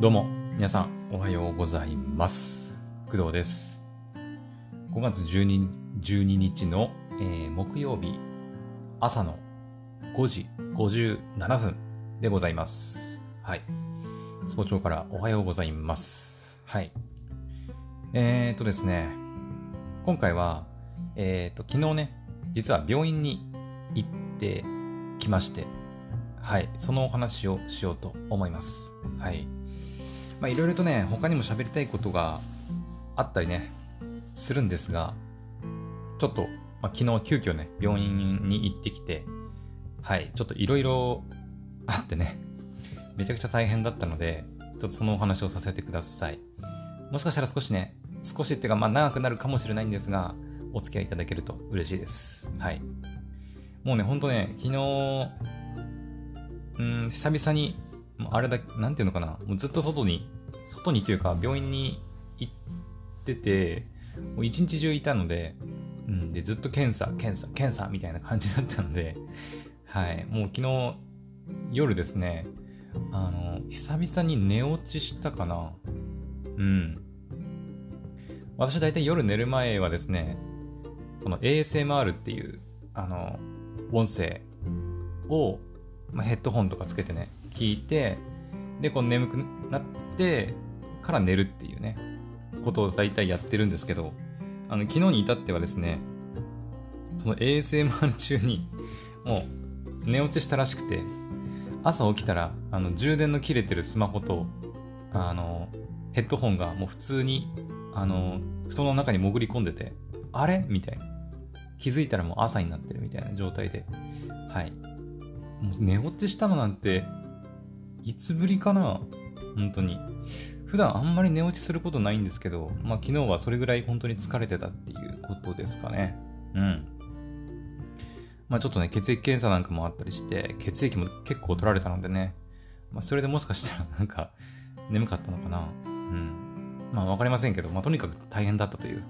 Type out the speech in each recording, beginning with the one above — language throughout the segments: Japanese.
どうも、皆さん、おはようございます。工藤です。5月 12, 12日の、えー木曜日、朝の5時57分でございます。はい。早朝からおはようございます。はい。えー、っとですね、今回は、えー、っと、昨日ね、実は病院に行ってきまして、はい、そのお話をしようと思います。はい。まあ、いろいろとね、他にも喋りたいことがあったりね、するんですが、ちょっと、まあ、昨日急遽ね、病院に行ってきて、はい、ちょっといろいろあってね、めちゃくちゃ大変だったので、ちょっとそのお話をさせてください。もしかしたら少しね、少しっていうか、まあ長くなるかもしれないんですが、お付き合いいただけると嬉しいです。はい。もうね、ほんとね、昨日、うん、久々に、あれだ、なんていうのかな、もうずっと外に、外にというか、病院に行ってて、もう一日中いたので、うん、で、ずっと検査、検査、検査みたいな感じだったので、はい、もう昨日、夜ですね、あの、久々に寝落ちしたかな。うん。私大体夜寝る前はですね、その ASMR っていう、あの、音声を、まあ、ヘッドホンとかつけてね、聞いて、で、こう眠くなってから寝るっていうね、ことを大体やってるんですけど、あの、昨日に至ってはですね、その ASMR 中に、もう寝落ちしたらしくて、朝起きたら、あの、充電の切れてるスマホと、あの、ヘッドホンがもう普通に、あの、布団の中に潜り込んでて、あれ？みたいな。気づいたらもう朝になってるみたいな状態で、はい。もう寝落ちしたのなんて、いつぶりかな？本当に。普段あんまり寝落ちすることないんですけど、まあ昨日はそれぐらい本当に疲れてたっていうことですかね。うん。まあちょっとね、血液検査なんかもあったりして、血液も結構取られたのでね、まあそれでもしかしたら なんか眠かったのかな。うん。まあわかりませんけど、まあとにかく大変だったという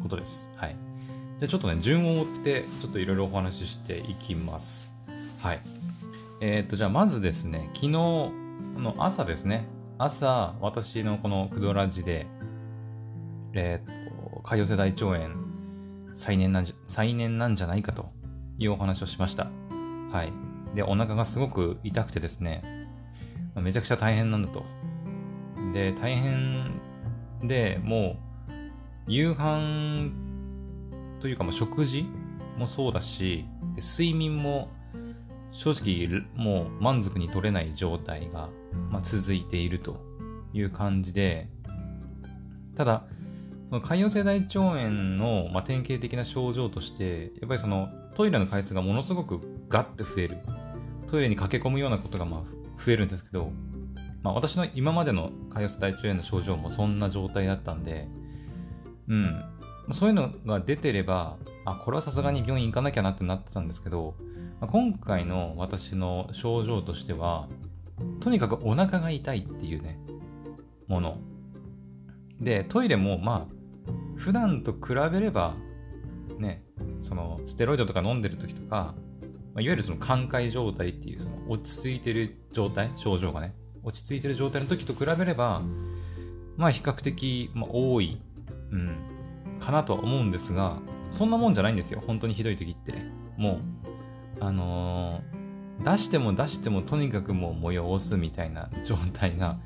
ことです。はい。じゃあちょっとね、順を追って、ちょっといろいろお話ししていきます。はい。えーっと、じゃあまずですね、昨日あの朝ですね、朝、私のこのクドラジで、えーっと、潰瘍性大腸炎再燃なんじゃ、再燃なんじゃないかというお話をしました。はい。で、お腹がすごく痛くてですね、めちゃくちゃ大変なんだと。で、大変でもう、夕飯というか、まあ、食事もそうだし、で睡眠も正直もう満足に取れない状態が、まあ、続いているという感じで、ただ、その潰瘍性大腸炎の、まあ、典型的な症状として、やっぱりそのトイレの回数がものすごくガッて増える。トイレに駆け込むようなことがまあ増えるんですけど、まあ、私の今までの潰瘍性大腸炎の症状もそんな状態だったんで、うん、そういうのが出てれば、あ、これはさすがに病院行かなきゃなってなってたんですけど、今回の私の症状としては、とにかくお腹が痛いっていうね、もの。で、トイレもまあ、普段と比べれば、ね、その、ステロイドとか飲んでる時とか、まあ、いわゆるその寛解状態っていう、その落ち着いてる状態、症状がね、落ち着いてる状態の時と比べれば、まあ比較的、まあ、多い、うん、かなとは思うんですが、そんなもんじゃないんですよ、本当にひどい時って。もう、あのー出しても出してもとにかくもう催すみたいな状態が、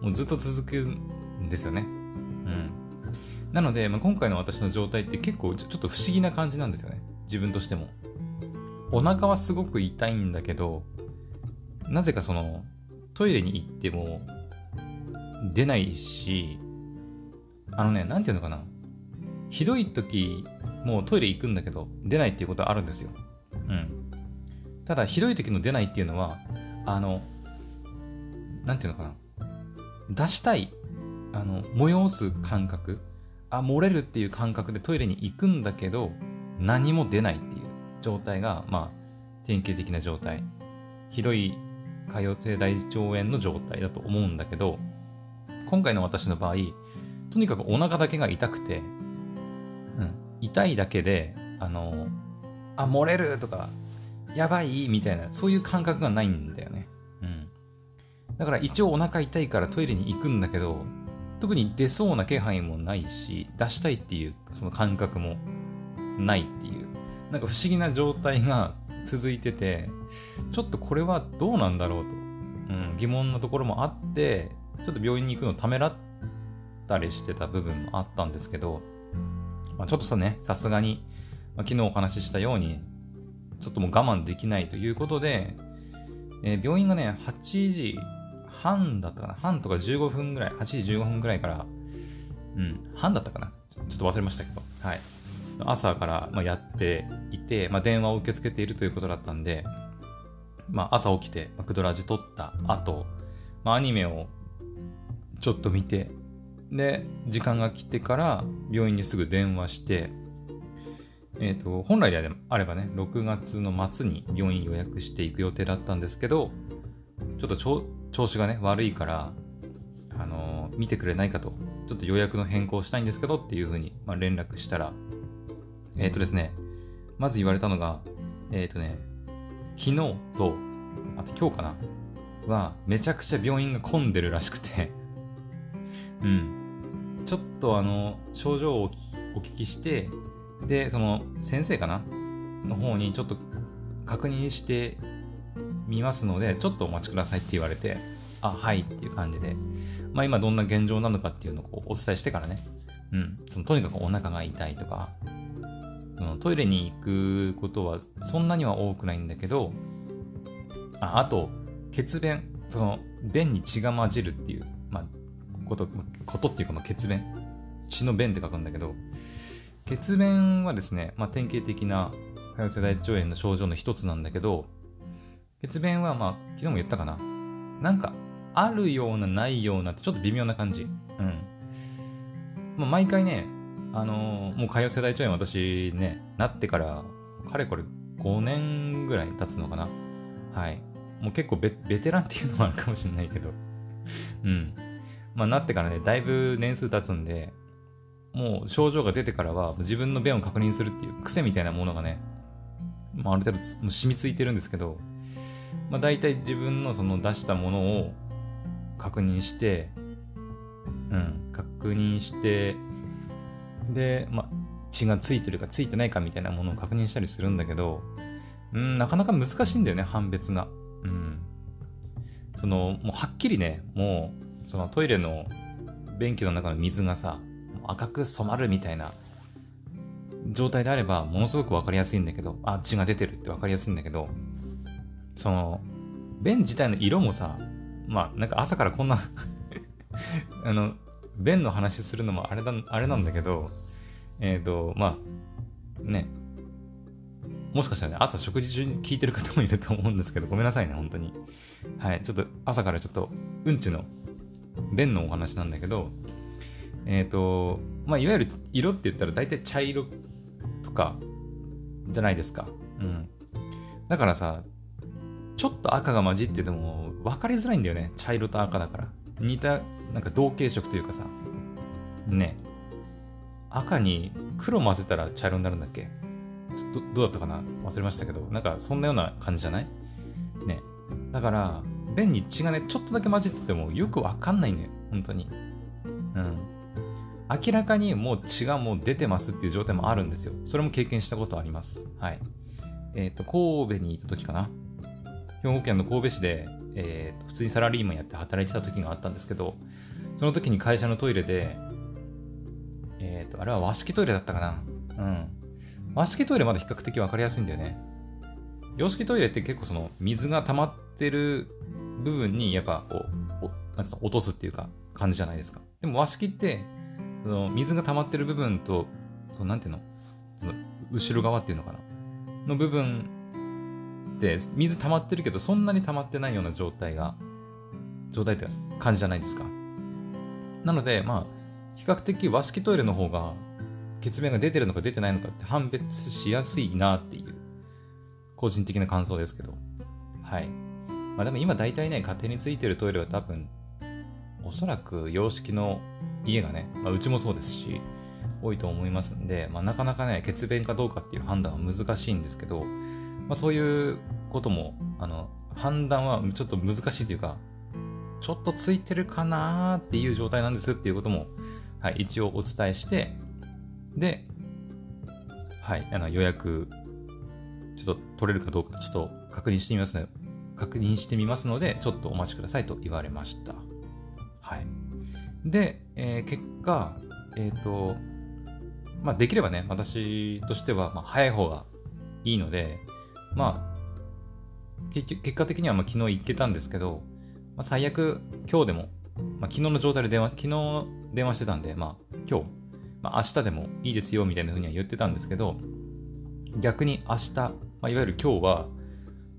もうずっと続くんですよね。うん。なので、まあ、今回の私の状態って結構ちょっと不思議な感じなんですよね。自分としても。お腹はすごく痛いんだけど、なぜかその、トイレに行っても出ないし、あのね、なんていうのかな。ひどい時、もうトイレ行くんだけど、出ないっていうことはあるんですよ。うん。ただ、ひどい時の出ないっていうのは、あの、なんていうのかな。出したい、あの、催す感覚、あ、漏れるっていう感覚でトイレに行くんだけど、何も出ないっていう状態が、まあ、典型的な状態。ひどい潰瘍性大腸炎の状態だと思うんだけど、今回の私の場合、とにかくお腹だけが痛くて、痛いだけで、あの、あ、漏れるとか、やばいみたいな、そういう感覚がないんだよね。うん。だから一応お腹痛いからトイレに行くんだけど、特に出そうな気配もないし、出したいっていうその感覚もないっていう、なんか不思議な状態が続いてて、ちょっとこれはどうなんだろうと、うん、疑問のところもあって、ちょっと病院に行くのためらったりしてた部分もあったんですけど、まあ、ちょっとさね、さすがに、まあ、昨日お話ししたように、ちょっともう我慢できないということで、えー、病院がね、8時半だったかな半とか15分ぐらい、8時15分ぐらいから、うん、半だったかなちょっと忘れましたけど、はい。朝からまやっていて、まあ、電話を受け付けているということだったんで、まあ、朝起きて、クドラジ撮った後、まあ、アニメをちょっと見て、で、時間が来てから病院にすぐ電話して、えっ、ー、と、本来であればね、6月の末に病院予約していく予定だったんですけど、ちょっと調子がね、悪いから、あのー、見てくれないかと、ちょっと予約の変更したいんですけどっていうふうに、まあ、連絡したら、えっ、ー、とですね、まず言われたのが、えっ、ー、とね、昨日と、あと今日かな、は、めちゃくちゃ病院が混んでるらしくてうん。ちょっとあの、症状をお聞きして、で、その、先生かなの方にちょっと確認してみますので、ちょっとお待ちくださいって言われて、あ、はいっていう感じで、まあ今どんな現状なのかっていうのをこうお伝えしてからね、うん、そのとにかくお腹が痛いとか、そのトイレに行くことはそんなには多くないんだけど、ああと、血便、その、便に血が混じるっていう、まあ、こと、ことっていうか、まあ、血便。血の便って書くんだけど、血便はですね、まあ、典型的な潰瘍性大腸炎の症状の一つなんだけど、血便は、まあ、昨日も言ったかな。なんか、あるような、ないようなって、ちょっと微妙な感じ。うん。まあ、毎回ね、あのー、もう潰瘍性大腸炎私ね、なってから、かれこれ5年ぐらい経つのかな。はい。もう結構ベテランっていうのもあるかもしれないけど。うん。まあ、なってからね、だいぶ年数経つんで、もう症状が出てからは自分の便を確認するっていう癖みたいなものがね、まあ、ある程度もう染みついてるんですけど、まあ、大体自分のその出したものを確認して、うん、確認して、で、まあ、血がついてるかついてないかみたいなものを確認したりするんだけど、うん、なかなか難しいんだよね、判別が。うん。その、もうはっきりね、もう、そのトイレの便器の中の水がさ、赤く染まるみたいな状態であれば、ものすごくわかりやすいんだけど、あ、血が出てるってわかりやすいんだけど、その、便自体の色もさ、まあ、なんか朝からこんな あの、便の話するのもあれだ、あれなんだけど、えっ、ー、と、まあ、ね、もしかしたらね、朝食事中に聞いてる方もいると思うんですけど、ごめんなさいね、本当に。はい、ちょっと朝からちょっと、うんちの、便のお話なんだけど、えっ、ー、と、まあ、いわゆる色って言ったら大体茶色とかじゃないですか。うん。だからさ、ちょっと赤が混じってても分かりづらいんだよね。茶色と赤だから。似た、なんか同系色というかさ。ね。赤に黒混ぜたら茶色になるんだっけ？どどうだったかな？忘れましたけど、なんかそんなような感じじゃない？ね。だから、便に血がね、ちょっとだけ混じっててもよくわかんないんだよ。本当に。うん。明らかにもう血がもう出てますっていう状態もあるんですよ。それも経験したことあります。はい。えっ、ー、と、神戸にいた時かな。兵庫県の神戸市で、えー、普通にサラリーマンやって働いてた時があったんですけど、その時に会社のトイレで、えっ、ー、と、あれは和式トイレだったかな。うん。和式トイレまだ比較的分かりやすいんだよね。洋式トイレって結構その水が溜まってる部分にやっぱこう、なん落とすっていうか感じじゃないですか。でも和式ってその水が溜まってる部分と、そのなんていうのその後ろ側っていうのかなの部分って水溜まってるけどそんなに溜まってないような状態が、状態っていう感じじゃないですか。なので、まあ、比較的和式トイレの方が血便が出てるのか出てないのかって判別しやすいなっていう個人的な感想ですけど。はい。まあでも今大体ね、家庭についてるトイレは多分、おそらく洋式の家がね、まあ、うちもそうですし、多いと思いますんで、まあ、なかなかね、血便かどうかっていう判断は難しいんですけど、まあ、そういうことも、あの、判断はちょっと難しいというか、ちょっとついてるかなっていう状態なんですっていうことも、はい、一応お伝えして、で、はい、あの予約、ちょっと取れるかどうか、ちょっと確認してみますね。確認してみますので、ちょっとお待ちくださいと言われました。はい。で、えー、結果、えっ、ー、と、まあ、できればね、私としては、まあ、早い方がいいので、まあ、結果的にはまあ昨日行けたんですけど、まあ、最悪今日でも、まあ、昨日の状態で電話、昨日電話してたんで、まあ今日、まあ、明日でもいいですよみたいな風には言ってたんですけど、逆に明日、まあ、いわゆる今日は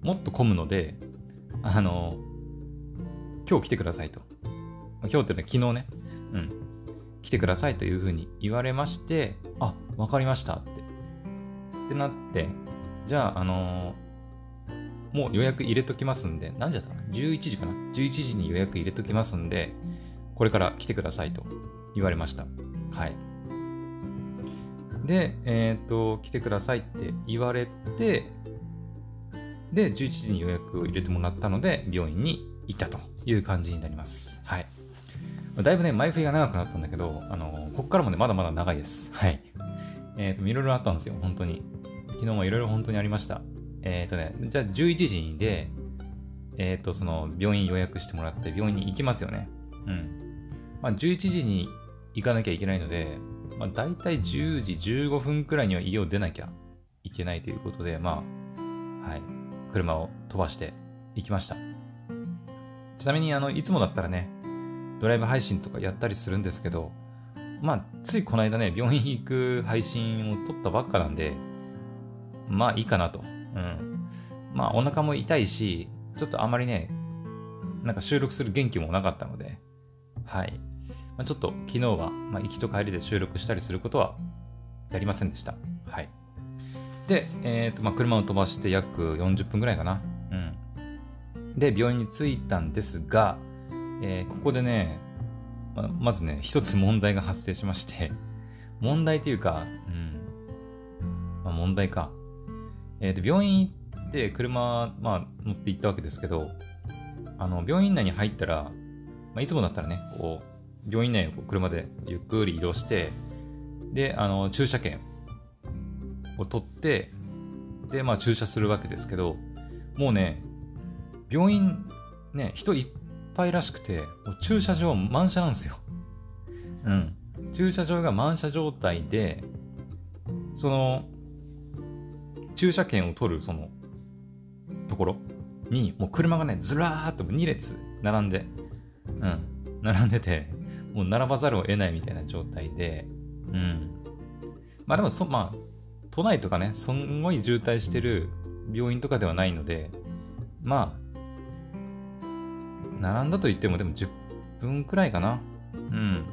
もっと混むので、あの、今日来てくださいと。今日ってね、昨日ね、うん、来てくださいというふうに言われまして、あ、わかりましたって。ってなって、じゃあ、あの、もう予約入れときますんで、何時だったかな ?11 時かな ?11 時に予約入れときますんで、これから来てくださいと言われました。はい。で、えっ、ー、と、来てくださいって言われて、で、11時に予約を入れてもらったので、病院に行ったという感じになります。はい。だいぶね、前振りが長くなったんだけど、あのこっからもね、まだまだ長いです。はい。えっ、ー、と、いろいろあったんですよ、本当に。昨日もいろいろ本当にありました。えっ、ー、とね、じゃあ11時で、えっ、ー、と、その病院予約してもらって病院に行きますよね。うん。まあ、11時に行かなきゃいけないので、まあ、大体10時15分くらいには家を出なきゃいけないということで、まあ、はい、車を飛ばして行きました。ちなみに、あの、いつもだったらね、ドライブ配信とかやったりするんですけど、まあ、ついこの間ね、病院行く配信を撮ったばっかなんで、まあいいかなと。うん。まあお腹も痛いし、ちょっとあまりね、なんか収録する元気もなかったので、はい。まあ、ちょっと昨日は、まあ、行きと帰りで収録したりすることはやりませんでした。はい。で、え、ー、と、まあ、車を飛ばして約40分ぐらいかな。うん。で、病院に着いたんですが、えー、ここでね、ままずね、一つ問題が発生しまして、問題というか、うん、まあ、問題か。え、ー、と、病院行って車、まあ、乗って行ったわけですけど、あの、病院内に入ったら、まあ、いつもだったらね、こう、病院内を車でゆっくり移動して、で、あの、駐車券を取って、で、まあ、駐車するわけですけど、もうね、病院、ね、人いっぱいらしくて、もう駐車場満車なんですよ。うん。駐車場が満車状態で、その、駐車券を取るそのところにもう車がねずらーっと2列並んでうん並んでてもう並ばざるを得ないみたいな状態でうんまあでもそまあ都内とかねすんごい渋滞してる病院とかではないのでまあ並んだと言ってもでも10分くらいかなうん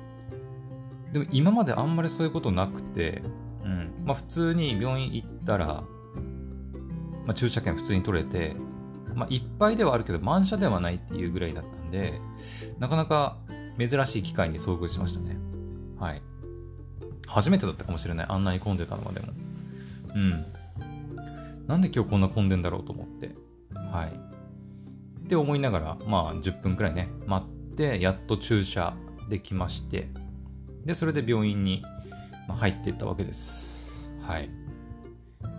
でも今まであんまりそういうことなくてうんまあ普通に病院行ったらまあ、駐車券普通に取れて、まあ、いっぱいではあるけど満車ではないっていうぐらいだったんで、なかなか珍しい機会に遭遇しましたね。はい。初めてだったかもしれない。あんなに混んでたのはでも。うん。なんで今日こんな混んでんだろうと思って。はい。って思いながら、まあ10分くらいね、待って、やっと駐車できまして、で、それで病院に入っていったわけです。はい。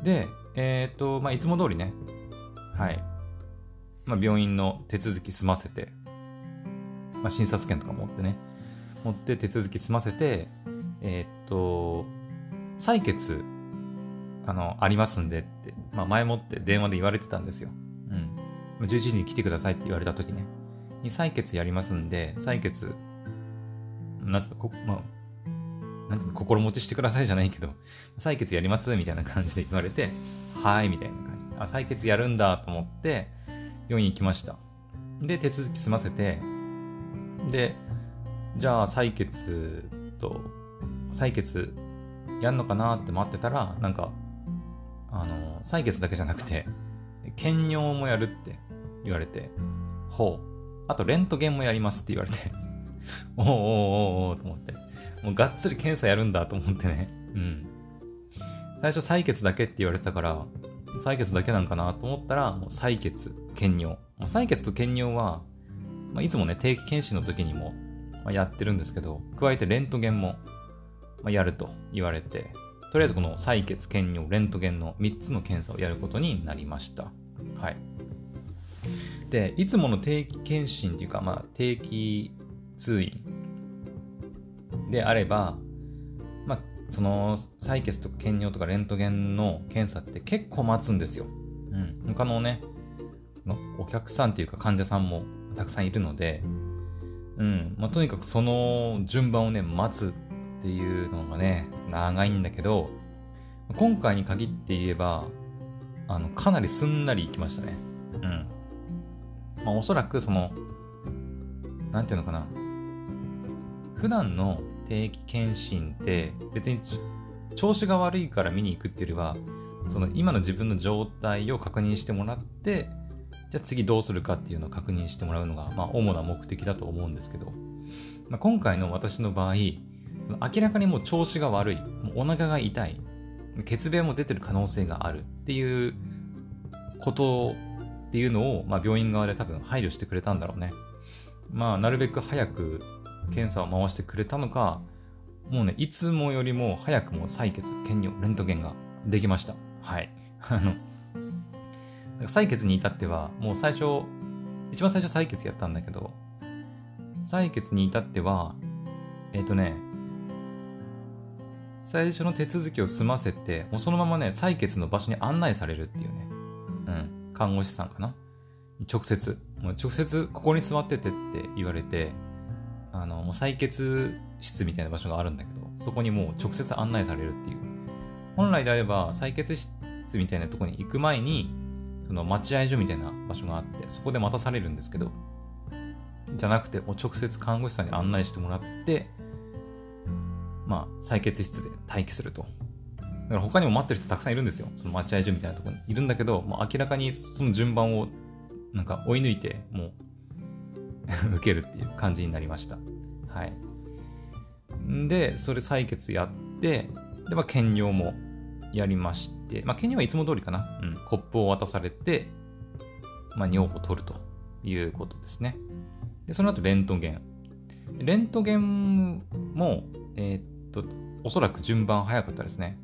で、えっ、ー、と、まあ、いつも通りね、はい。まあ、病院の手続き済ませて、まあ、診察券とか持ってね、持って手続き済ませて、えっ、ー、と、採血、あの、ありますんでって、まあ、前もって電話で言われてたんですよ。うん。11時に来てくださいって言われた時ね、に採血やりますんで、採血、なんつうの、まあ、なんていうの、心持ちしてくださいじゃないけど、採血やりますみたいな感じで言われて、はい、みたいな感じ。あ、採血やるんだと思って、病院行きました。で、手続き済ませて、で、じゃあ採血と、採血やんのかなって待ってたら、なんか、あの、採血だけじゃなくて、検尿もやるって言われて、ほう。あと、レントゲンもやりますって言われて、おおおおおと思って、もうがっつり検査やるんだと思ってね、うん。最初採血だけって言われてたから、採血だけなんかなと思ったら、もう採血、検尿。もう採血と検尿は、まあ、いつもね、定期検診の時にも、まあ、やってるんですけど、加えてレントゲンも、まあ、やると言われて、とりあえずこの採血、検尿、レントゲンの3つの検査をやることになりました。はい。で、いつもの定期検診っていうか、まあ、定期通院であれば、まあ、その採血とか検尿とかレントゲンの検査って結構待つんですよ。うん。他のね、のお客さんっていうか患者さんもたくさんいるので、うん。まあ、とにかくその順番をね、待つっていうのがね、長いんだけど、今回に限って言えば、あの、かなりすんなりいきましたね。うん。まあ、おそらくその、なんていうのかな。普段の定期検診って別に調子が悪いから見に行くっていうよりは、その今の自分の状態を確認してもらって、じゃあ次どうするかっていうのを確認してもらうのが、まあ、主な目的だと思うんですけど、まあ、今回の私の場合、明らかにもう調子が悪い、お腹が痛い、血便も出てる可能性があるっていうことっていうのを、まあ、病院側で多分配慮してくれたんだろうね。まあ、なるべく早く検査を回してくれたのか、もうね、いつもよりも早くも採血、検尿、レントゲンができました。はい。あの、採血に至っては、もう最初、一番最初採血やったんだけど、採血に至っては、えっ、ー、とね、最初の手続きを済ませて、もうそのままね、採血の場所に案内されるっていうね。うん。看護師さんかな。直接。もう直接、ここに座っててって言われて、あの、もう採血室みたいな場所があるんだけど、そこにもう直接案内されるっていう。本来であれば、採血室みたいなとこに行く前に、その待合所みたいな場所があって、そこで待たされるんですけど、じゃなくて、もう直接看護師さんに案内してもらって、まあ、採血室で待機すると。だから他にも待ってる人たくさんいるんですよ。その待合所みたいなところにいるんだけど、もう明らかにその順番をなんか追い抜いて、もう 受けるっていう感じになりました。はい。で、それ採血やって、で、まあ、検尿もやりまして、まあ、検尿はいつも通りかな。うん。コップを渡されて、まあ、尿を取るということですね。で、その後、レントゲン。レントゲンも、えー、っと、おそらく順番早かったですね。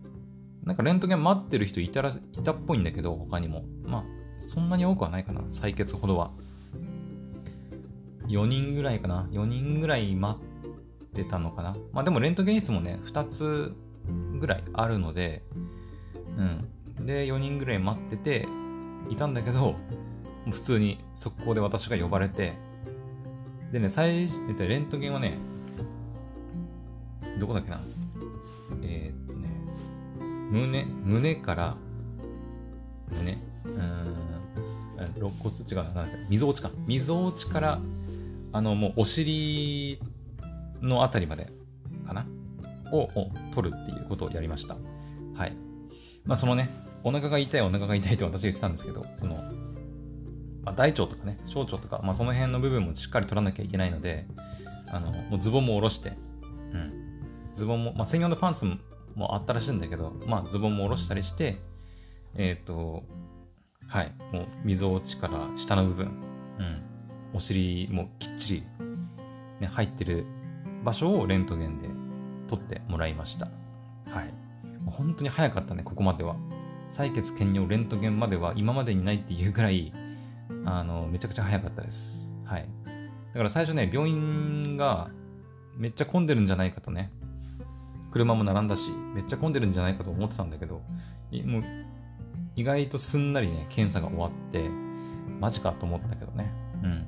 なんかレントゲン待ってる人いたら、いたっぽいんだけど、他にも。まあ、そんなに多くはないかな。採血ほどは。4人ぐらいかな。4人ぐらい待ってたのかな。まあでもレントゲン室もね、2つぐらいあるので、うん。で、4人ぐらい待ってて、いたんだけど、普通に速攻で私が呼ばれて、でね、最初、レントゲンはね、どこだっけな？えー、っとね、胸、胸から、胸、うん、肋骨違うな、なんだっけ、溝落ちか。溝落ちから、あの、もうお尻のあたりまでかな？を取るっていうことをやりました。はい。まあ、そのね、お腹が痛い、お腹が痛いと私は言ってたんですけど、その、まあ、大腸とかね、小腸とか、まあ、その辺の部分もしっかり取らなきゃいけないので、あの、もうズボンも下ろして、うん。ズボンも、まあ、専用のパンツもあったらしいんだけど、まあ、ズボンも下ろしたりして、えっ、ー、と、はい、もう、溝落ちから下の部分、うん、お尻もきっちり、ね、入ってる場所をレントゲンで撮ってもらいました。はい。本当に早かったね、ここまでは。採血検尿レントゲンまでは今までにないっていうぐらい、あの、めちゃくちゃ早かったです。はい。だから最初ね、病院がめっちゃ混んでるんじゃないかとね、車も並んだし、めっちゃ混んでるんじゃないかと思ってたんだけど、もう意外とすんなりね、検査が終わって、マジかと思ったけどね。うん。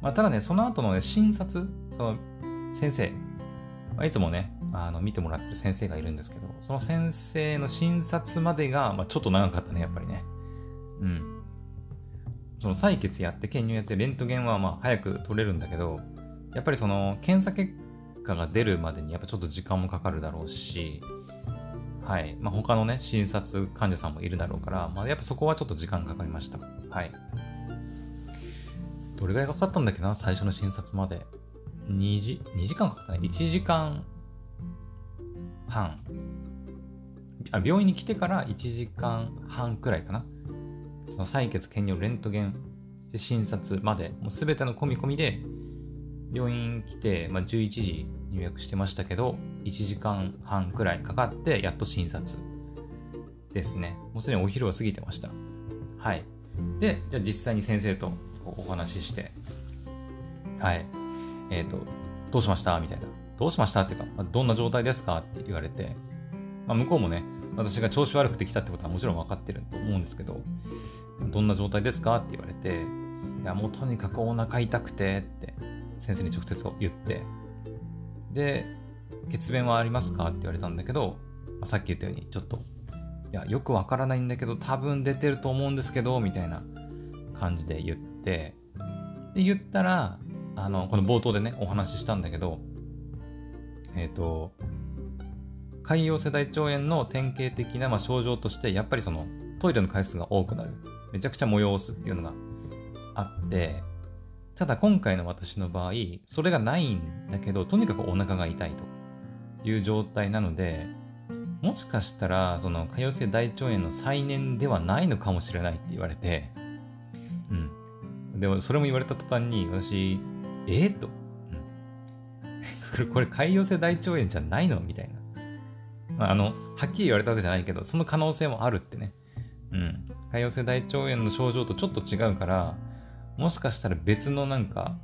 まあ、ただね、その後のね、診察、その先生、まあ、いつもね、あの見てもらってる先生がいるんですけど、その先生の診察までが、まあ、ちょっと長かったね、やっぱりね。うん。その採血やって、検尿やって、レントゲンはまあ早く取れるんだけど、やっぱりその検査結果が出るまでにやっぱちょっと時間もかかるだろうし、はい。まあ、他のね、診察患者さんもいるだろうから、まあ、やっぱそこはちょっと時間かかりました。はい。どれぐらいかかったんだっけな？最初の診察まで。2時、2時間かかったね。1時間半。あ病院に来てから1時間半くらいかな。その採血、検尿、レントゲンで診察まで、もう全ての込み込みで、病院来て、まあ、11時入浴してましたけど、1時間半くらいかかって、やっと診察ですね。もうすでにお昼を過ぎてました。はい。で、じゃあ実際に先生とこうお話しして、はい。えっ、ー、と、どうしました？みたいな。どうしました？っていうか、まあ、どんな状態ですか？って言われて、まあ、向こうもね、私が調子悪くて来たってことはもちろん分かってると思うんですけど、どんな状態ですか？って言われて、いや、もうとにかくお腹痛くてって先生に直接言って、で、血便はありますか？って言われたんだけど、まあ、さっき言ったように、ちょっと、いや、よくわからないんだけど、多分出てると思うんですけど、みたいな感じで言って、で、言ったら、あの、この冒頭でね、お話ししたんだけど、えっ、ー、と、潰瘍性大腸炎の典型的なまあ症状として、やっぱりそのトイレの回数が多くなる。めちゃくちゃ催すっていうのがあって、ただ今回の私の場合、それがないんだけど、とにかくお腹が痛いという状態なので、もしかしたら、その、潰瘍性大腸炎の再燃ではないのかもしれないって言われて、うん。でも、それも言われた途端に、私、えー、と、うん。これ、潰瘍性大腸炎じゃないの？みたいな。まあ、あの、はっきり言われたわけじゃないけど、その可能性もあるってね。うん。潰瘍性大腸炎の症状とちょっと違うから、もしかしたら別のなんか、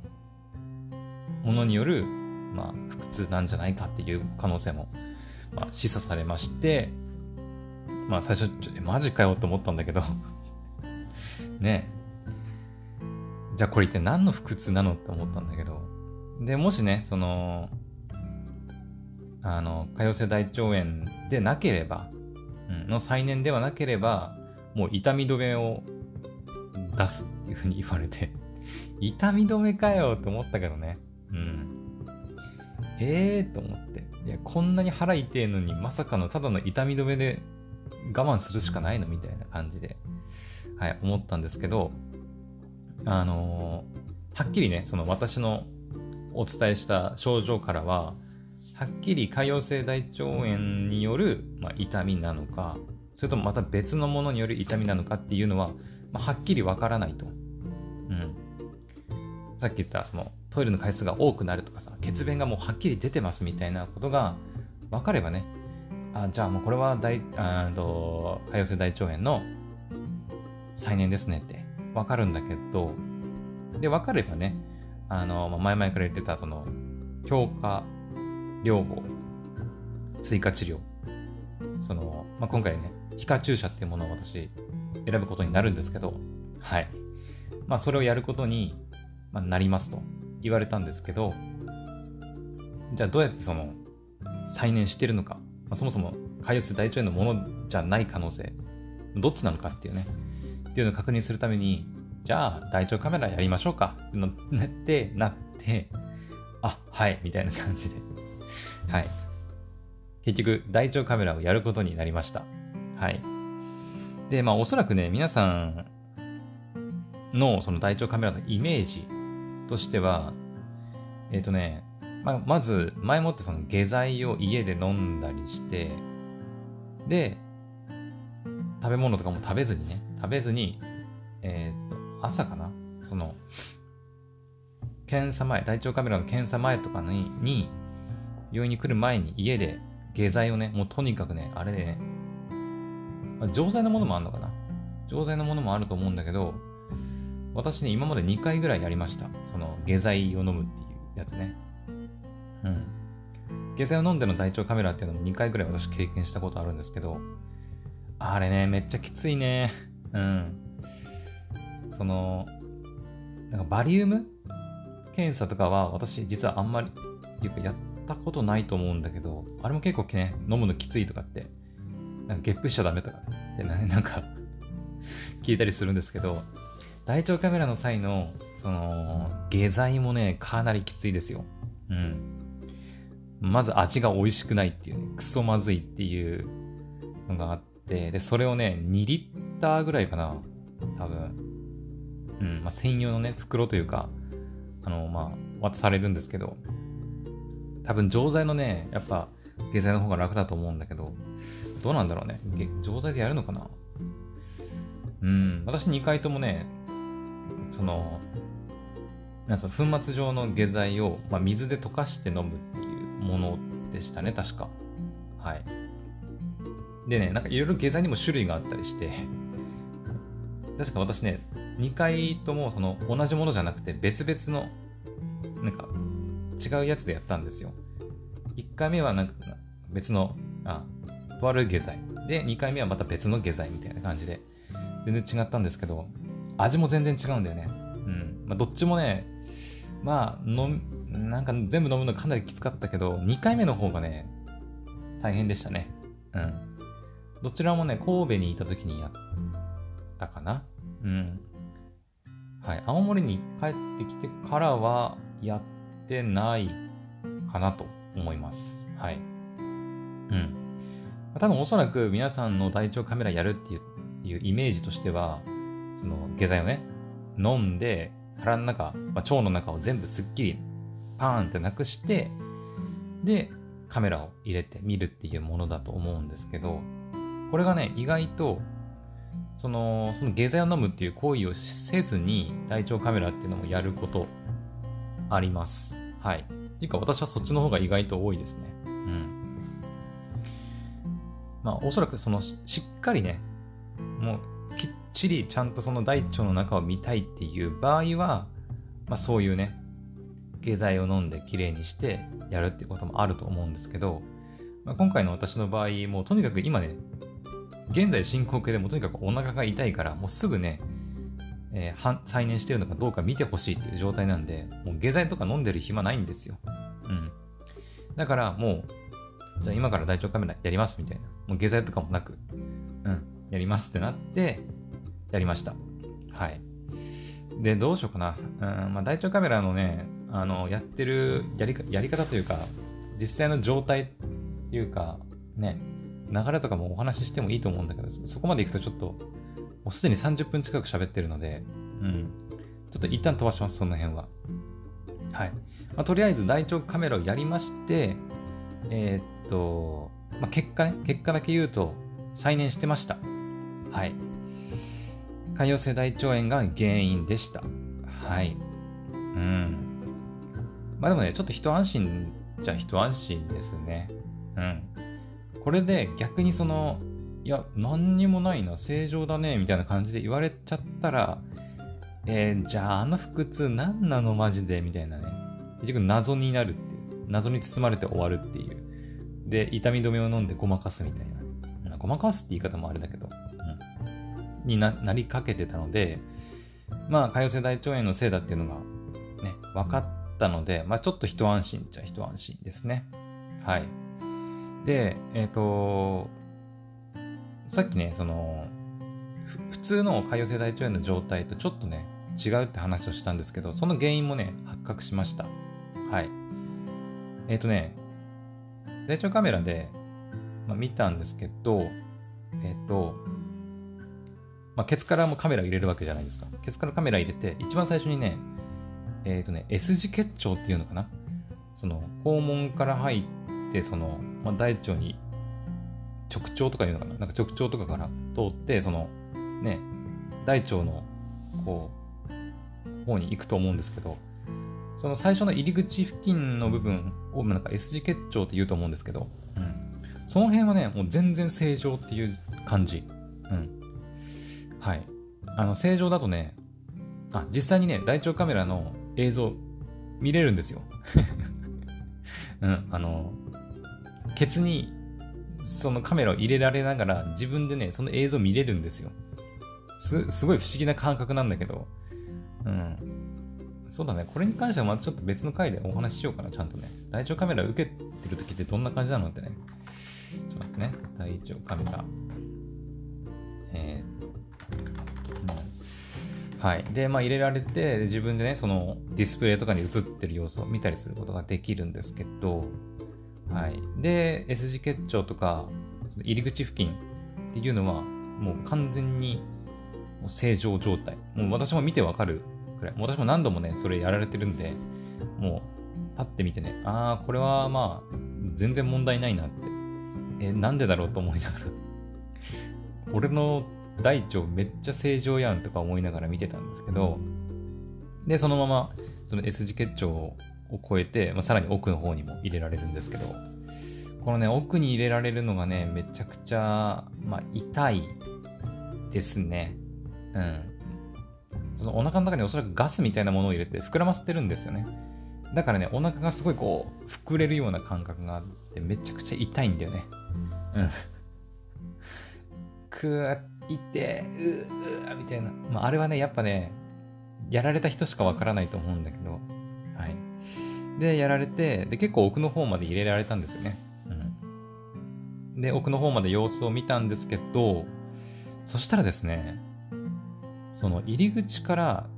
ものによる、まあ、腹痛なんじゃないかっていう可能性も、まあ、示唆されまして、まあ、最初、ちょマジかよと思ったんだけど。ね。じゃあこれ一体何の腹痛なのって思ったんだけど、で、もしね、その、あの、潰瘍性大腸炎でなければ、うん、の再燃ではなければ、もう痛み止めを出すっていうふうに言われて 痛み止めかよって思ったけどね。うん。ええー、と思って。いや、こんなに腹痛えのに、まさかのただの痛み止めで我慢するしかないの？みたいな感じで、はい、思ったんですけど、あのー、はっきりね、その私のお伝えした症状からは、はっきり潰瘍性大腸炎による、まあ、痛みなのか、それともまた別のものによる痛みなのかっていうのは、まあ、はっきりわからないと。うん。さっき言ったそのトイレの回数が多くなるとかさ、血便がもうはっきり出てますみたいなことが分かればね、あじゃあもうこれは大あと潰瘍性大腸炎の再燃ですねって分かるんだけど、で、分かればね、あの、前々から言ってたその強化療法、追加治療、その、まあ、今回ね、皮下注射っていうものを私選ぶことになるんですけど、はい。まあ、それをやることに、ま、なりますと言われたんですけど、じゃあどうやってその、再燃してるのか、まあ、そもそも潰瘍性大腸炎のものじゃない可能性、どっちなのかっていうね、っていうのを確認するために、じゃあ大腸カメラやりましょうかってなって、なって、あ、はい、みたいな感じで。はい。結局、大腸カメラをやることになりました。はい。で、まあおそらくね、皆さんのその大腸カメラのイメージとしては、えっ、ー、とね、まあ、まず前もってその下剤を家で飲んだりして、で、食べ物とかも食べずにね、食べずに、えっ、ー、と、朝かなその、検査前、大腸カメラの検査前とかに、に病院に来る前に家で下剤をね、もうとにかくね、あれでね、まあ、錠剤のものもあるのかな？錠剤のものもあると思うんだけど、私ね、今まで2回ぐらいやりました。その、下剤を飲むっていうやつね。うん。下剤を飲んでの大腸カメラっていうのも2回ぐらい私経験したことあるんですけど、あれね、めっちゃきついね。うん。その、なんかバリウム？検査とかは私実はあんまり、っていうかやったことないと思うんだけど、あれも結構ね、飲むのきついとかってなんかゲップしちゃダメとかって なんか聞いたりするんですけど、大腸カメラの際の、その、下剤もね、かなりきついですよ。うん。まず味が美味しくないっていうね、クソまずいっていうのがあって、で、それをね、2リッターぐらいかな、多分。うん、まあ、専用のね、袋というか、あの、まあ、渡されるんですけど、多分錠剤のね、やっぱ、下剤の方が楽だと思うんだけど、どうなんだろうね。錠剤でやるのかなうん。私2回ともね、その、なん粉末状の下剤を、まあ、水で溶かして飲むっていうものでしたね、確か。はい。でね、なんかいろいろ下剤にも種類があったりして、確か私ね、2回ともその同じものじゃなくて別々の、なんか違うやつでやったんですよ。1回目はなんか別の、あ、とある下剤。で、2回目はまた別の下剤みたいな感じで、全然違ったんですけど、味も全然違うんだよね。うん。まあ、どっちもね、まあ、飲なんか全部飲むのかなりきつかったけど、2回目の方がね、大変でしたね。うん。どちらもね、神戸にいた時にやったかな。うん。はい。青森に帰ってきてからはやってないかなと思います。はい。うん。多分おそらく皆さんの大腸カメラやるっていうイメージとしては、その下剤をね、飲んで腹の中、まあ、腸の中を全部すっきりパーンってなくして、で、カメラを入れて見るっていうものだと思うんですけど、これがね、意外と、その、その下剤を飲むっていう行為をせずに、大腸カメラっていうのもやることあります。はい。っていうか、私はそっちの方が意外と多いですね。まあ、おそらくその、しっかりね、もう、きっちりちゃんとその大腸の中を見たいっていう場合は、まあ、そういうね、下剤を飲んできれいにしてやるっていうこともあると思うんですけど、まあ、今回の私の場合、もうとにかく今ね、現在進行形でもとにかくお腹が痛いから、もうすぐね、えー、再燃してるのかどうか見てほしいっていう状態なんで、もう下剤とか飲んでる暇ないんですよ。うん。だからもう、じゃあ今から大腸カメラやりますみたいな。もう下剤とかもなく、うん、やりますってなって、やりました。はい。で、どうしようかな。うん、まあ、大腸カメラのね、あの、やってるやりやり方というか、実際の状態っていうか、ね、流れとかもお話ししてもいいと思うんだけど、そこまで行くとちょっと、もうすでに30分近く喋ってるので、うん。ちょっと一旦飛ばします、その辺は。はい。まあ、とりあえず大腸カメラをやりまして、えー、っと、まあ、結果ね、結果だけ言うと、再燃してました。はい。潰瘍性大腸炎が原因でした。はい。うん。まあでもね、ちょっと一安心じゃ一安心ですね。うん。これで逆にその、いや、何にもないな、正常だね、みたいな感じで言われちゃったら、えー、じゃああの腹痛何なのマジでみたいなね。結局謎になるっていう。謎に包まれて終わるっていう。で、痛み止めを飲んでごまかすみたいな。ごまかすって言い方もあれだけど、うん、になりかけてたので、まあ、潰瘍性大腸炎のせいだっていうのがね、分かったので、まあ、ちょっと一安心っちゃ一安心ですね。はい。で、えっ、ー、と、さっきね、その、普通の潰瘍性大腸炎の状態とちょっとね、違うって話をしたんですけど、その原因もね、発覚しました。はい。えっ、ー、とね、大腸カメラで、まあ、見たんですけど、えっ、と、まあ、ケツからもカメラ入れるわけじゃないですか。ケツからカメラ入れて、一番最初にね、えっ、ー、とね、S 字結腸っていうのかな。その、肛門から入って、その、まあ、大腸に、直腸とかいうのかな。なんか直腸とかから通って、その、ね、大腸の、こう、方に行くと思うんですけど、その最初の入り口付近の部分をなんか S 字結腸って言うと思うんですけど、うん、その辺はね、もう全然正常っていう感じ。うん。はい。あの、正常だとね、あ、実際にね、大腸カメラの映像見れるんですよ。うん、あの、ケツにそのカメラを入れられながら自分でね、その映像見れるんですよ。す、ごい不思議な感覚なんだけど、うん。そうだね。これに関してはまたちょっと別の回でお話ししようかな、ちゃんとね。大腸カメラ受けてる時ってどんな感じなのってね。ちょっと待ってね。大腸カメラ。えー、はい。で、まあ入れられて、自分でね、そのディスプレイとかに映ってる様子を見たりすることができるんですけど、はい。で、S 字結腸とか、入り口付近っていうのは、もう完全に正常状態。もう私も見てわかるくらい。私も何度もね、それやられてるんで、もう、パッて見てね、ああ、これはまあ、全然問題ないなって。え、なんでだろうと思いながら俺の大腸めっちゃ正常やんとか思いながら見てたんですけど、で、そのまま、その S 字結腸を超えて、まあ、さらに奥の方にも入れられるんですけど、このね、奥に入れられるのがね、めちゃくちゃ、まあ、痛いですね。うん。そのお腹の中におそらくガスみたいなものを入れて膨らませてるんですよね。だからね、お腹がすごいこう、膨れるような感覚があって、めちゃくちゃ痛いんだよね。うん。くー、いて、うー、うー、みたいな。まあ、あれはね、やっぱね、やられた人しかわからないと思うんだけど、はい。で、やられて、で、結構奥の方まで入れられたんですよね。うん。で、奥の方まで様子を見たんですけど、そしたらですね、その入り口から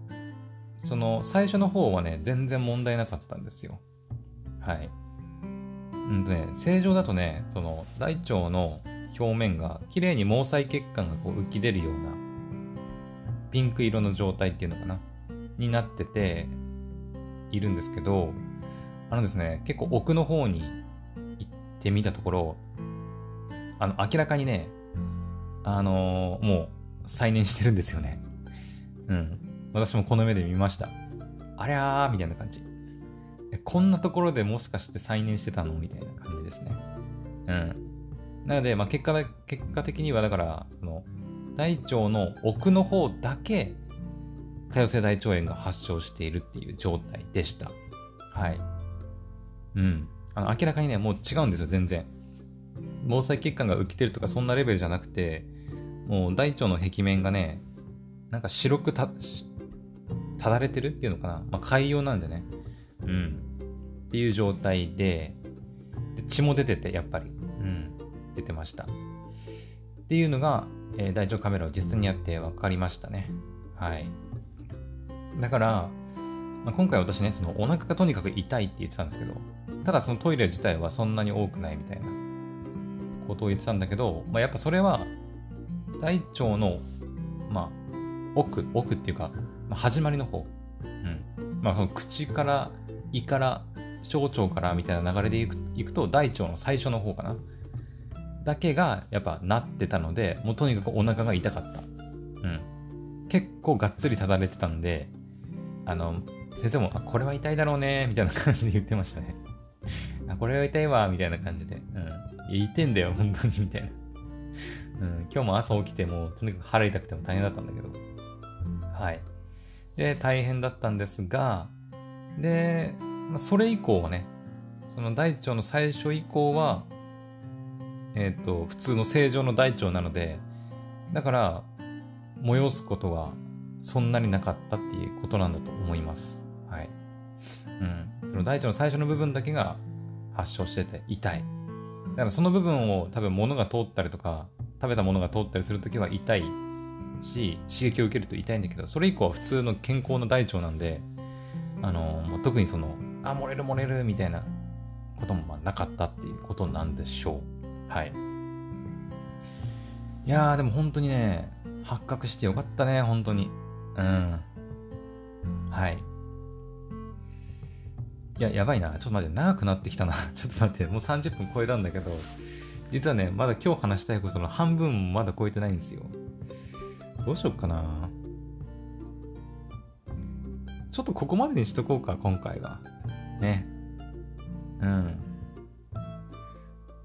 その最初の方はね、全然問題なかったんですよ。はい。うんとね、正常だとね、その大腸の表面が綺麗に毛細血管がこう浮き出るようなピンク色の状態っていうのかな？になってているんですけど、あのですね、結構奥の方に行ってみたところ、あの、明らかにね、あのー、もう再燃してるんですよね。うん。私もこの目で見ました。ありゃーみたいな感じ。こんなところでもしかして再燃してたの？みたいな感じですね。うん。なので、まあ、結果結果的には、だから、この大腸の奥の方だけ、多様性大腸炎が発症しているっていう状態でした。はい。うん。あの明らかにね、もう違うんですよ、全然。毛細血管が浮きてるとか、そんなレベルじゃなくて、もう大腸の壁面がね、なんか白くた、ただれてるっていうのかな？まあ、海洋なんでね。うん。っていう状態で、で血も出てて、やっぱり。うん。出てました。っていうのが、えー、大腸カメラを実際にやって分かりましたね。はい。だから、まあ、今回私ね、そのお腹がとにかく痛いって言ってたんですけど、ただそのトイレ自体はそんなに多くないみたいなことを言ってたんだけど、まあ、やっぱそれは大腸の、まあ、奥、奥っていうか、まあ、始まりの方、うん。まあ、その口から胃から小腸からみたいな流れでいくいくと大腸の最初の方かな。だけがやっぱなってたのでもうとにかくお腹が痛かった、うん、結構がっつりただれてたんであの先生もあこれは痛いだろうねみたいな感じで言ってましたね。あこれは痛いわみたいな感じで、うん、いてんだよ本当にみたいな、うん、今日も朝起きてもとにかく腹痛くても大変だったんだけど。はいで、大変だったんですが、で、それ以降はね、その大腸の最初以降は、えっ、ー、と、普通の正常の大腸なので、だから、催すことはそんなになかったっていうことなんだと思います。はい。うん。その大腸の最初の部分だけが発症してて痛い。だからその部分を多分物が通ったりとか、食べたものが通ったりするときは痛いし刺激を受けると痛いんだけどそれ以降は普通の健康な大腸なんであの特にそのあ漏れる漏れるみたいなこともまあなかったっていうことなんでしょうはいいやーでも本当にね発覚してよかったね本当にうんはいいや、やばいな。ちょっと待って、長くなってきたな。ちょっと待って、もう30分超えたんだけど、実はね、まだ今日話したいことの半分もまだ超えてないんですよ。どうしよっかな。ちょっとここまでにしとこうか、今回は。ね。うん。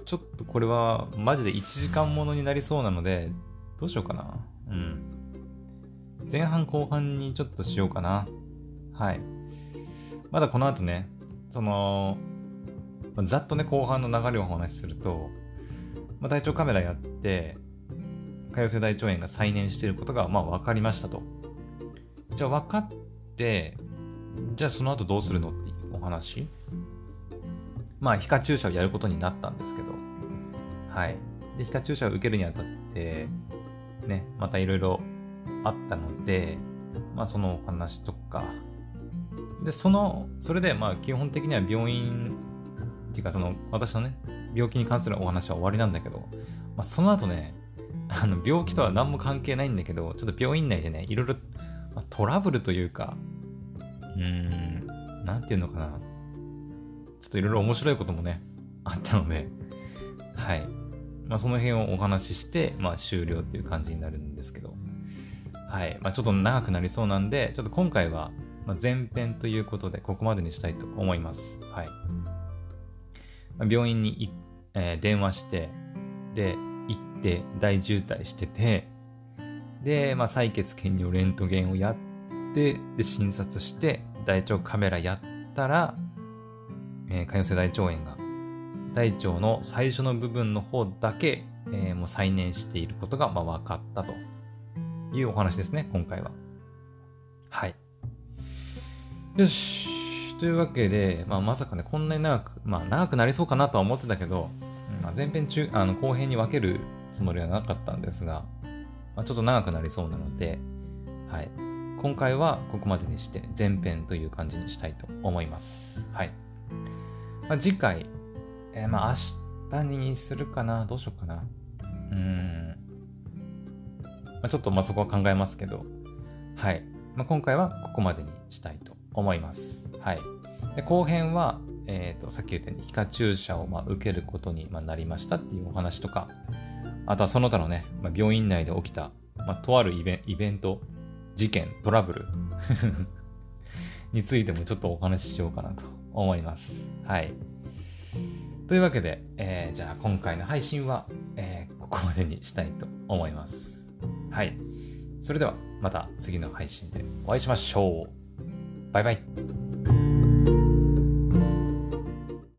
ちょっとこれはマジで1時間ものになりそうなので、どうしようかな。うん。前半後半にちょっとしようかな。はい。まだこの後ね、その、ざっとね、後半の流れをお話しすると、まあ、体調カメラやって、潰瘍性大腸炎が再燃していることがまあ分かりましたと。じゃあ分かって、じゃあその後どうするのっていうお話。まあ皮下注射をやることになったんですけど、はい。で、皮下注射を受けるにあたって、ね、またいろいろあったので、まあそのお話とか、で、その、それでまあ基本的には病院っていうかその私のね、病気に関するお話は終わりなんだけど、まあ、その後ね、あの病気とは何も関係ないんだけど、ちょっと病院内でね、いろいろ、まあ、トラブルというか、うーん、なんていうのかな。ちょっといろいろ面白いこともね、あったので、はい。まあ、その辺をお話しして、まあ、終了っていう感じになるんですけど、はい。まあ、ちょっと長くなりそうなんで、ちょっと今回は、ま、前編ということで、ここまでにしたいと思います。はい。病院に、えー、電話して、で、って大渋滞してて、で、まあ、採血検尿レントゲンをやって、で、診察して、大腸カメラやったら、えー、潰瘍性大腸炎が大腸の最初の部分の方だけ、えー、もう再燃していることが、まあ、分かったというお話ですね、今回は。はい。よし。というわけで、まあ、まさかね、こんなに長く、まあ、長くなりそうかなとは思ってたけど、まあ、前編中、あの後編に分けるつもりはなかったんですが、まあ、ちょっと長くなりそうなので、はい。今回はここまでにして前編という感じにしたいと思います。はい。まあ、次回、えー、まあ明日にするかな？どうしようかな？うん。まあ、ちょっとまあそこは考えますけど、はい。まあ、今回はここまでにしたいと思います。はい。で後編は、えっ、と、さっき言ったように皮下注射をまあ受けることにまなりましたっていうお話とか、あとはその他のね、まあ、病院内で起きた、まあ、とあるイベイベント、事件、トラブル についてもちょっとお話ししようかなと思います。はい。というわけで、えー、じゃあ今回の配信は、えー、ここまでにしたいと思います。はい。それではまた次の配信でお会いしましょう。バイバイ。